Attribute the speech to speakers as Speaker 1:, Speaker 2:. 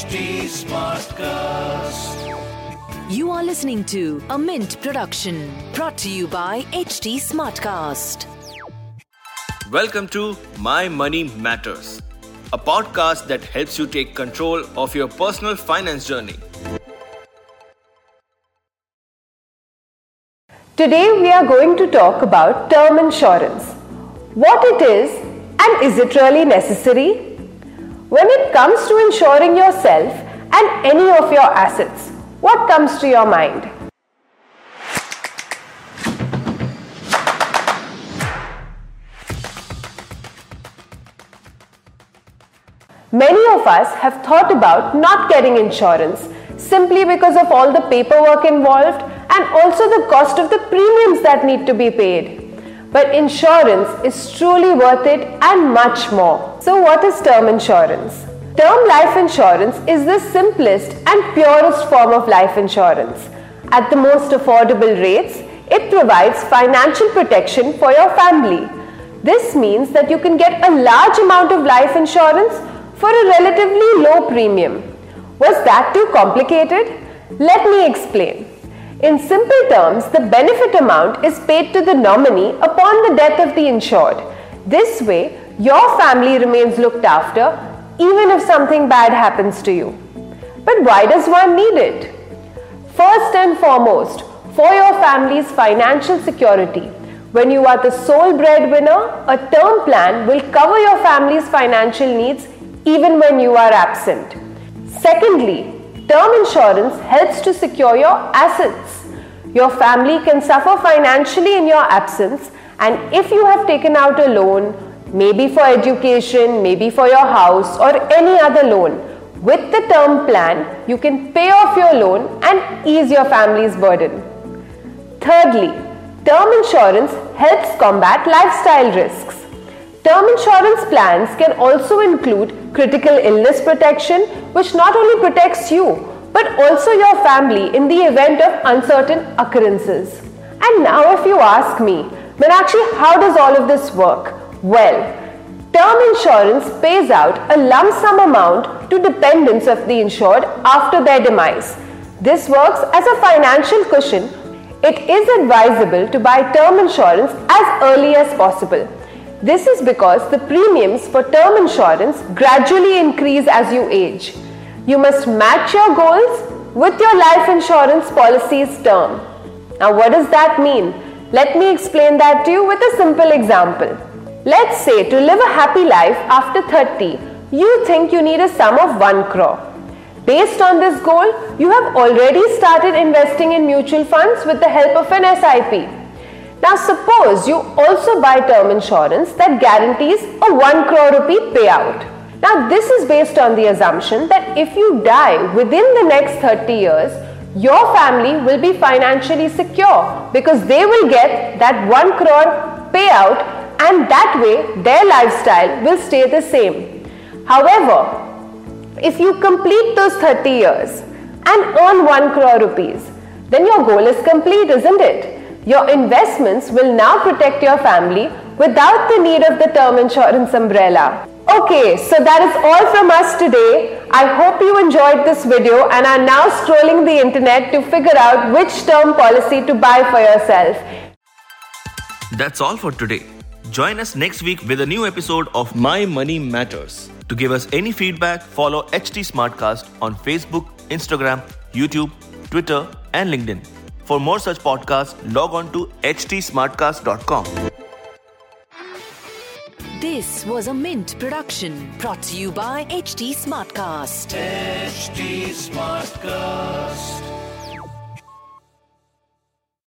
Speaker 1: HT Smartcast.
Speaker 2: You are listening to a Mint production brought to you by HT Smartcast.
Speaker 3: Welcome to My Money Matters, a podcast that helps you take control of your personal finance journey.
Speaker 4: Today we are going to talk about term insurance. What it is and is it really necessary? When it comes to insuring yourself and any of your assets, what comes to your mind? Many of us have thought about not getting insurance simply because of all the paperwork involved and also the cost of the premiums that need to be paid. But insurance is truly worth it and much more. So, what is term insurance? Term life insurance is the simplest and purest form of life insurance. At the most affordable rates, it provides financial protection for your family. This means that you can get a large amount of life insurance for a relatively low premium. Was that too complicated? Let me explain. In simple terms, the benefit amount is paid to the nominee upon the death of the insured. This way, your family remains looked after even if something bad happens to you. But why does one need it? First and foremost, for your family's financial security. When you are the sole breadwinner, a term plan will cover your family's financial needs even when you are absent. Secondly, Term insurance helps to secure your assets. Your family can suffer financially in your absence, and if you have taken out a loan, maybe for education, maybe for your house, or any other loan, with the term plan, you can pay off your loan and ease your family's burden. Thirdly, term insurance helps combat lifestyle risks. Term insurance plans can also include critical illness protection, which not only protects you but also your family in the event of uncertain occurrences. And now, if you ask me, actually, how does all of this work? Well, term insurance pays out a lump sum amount to dependents of the insured after their demise. This works as a financial cushion. It is advisable to buy term insurance as early as possible this is because the premiums for term insurance gradually increase as you age. You must match your goals with your life insurance policy's term. Now, what does that mean? Let me explain that to you with a simple example. Let's say to live a happy life after 30, you think you need a sum of 1 crore. Based on this goal, you have already started investing in mutual funds with the help of an SIP. Now suppose you also buy term insurance that guarantees a 1 crore rupee payout. Now this is based on the assumption that if you die within the next 30 years, your family will be financially secure because they will get that 1 crore payout and that way their lifestyle will stay the same. However, if you complete those 30 years and earn 1 crore rupees, then your goal is complete, isn't it? Your investments will now protect your family without the need of the term insurance umbrella. Okay, so that is all from us today. I hope you enjoyed this video and are now scrolling the internet to figure out which term policy to buy for yourself.
Speaker 3: That's all for today. Join us next week with a new episode of My Money Matters. To give us any feedback, follow HT Smartcast on Facebook, Instagram, YouTube, Twitter, and LinkedIn. For more such podcasts, log on to htsmartcast.com.
Speaker 2: This was a Mint production brought to you by HT Smartcast.
Speaker 1: HT Smartcast.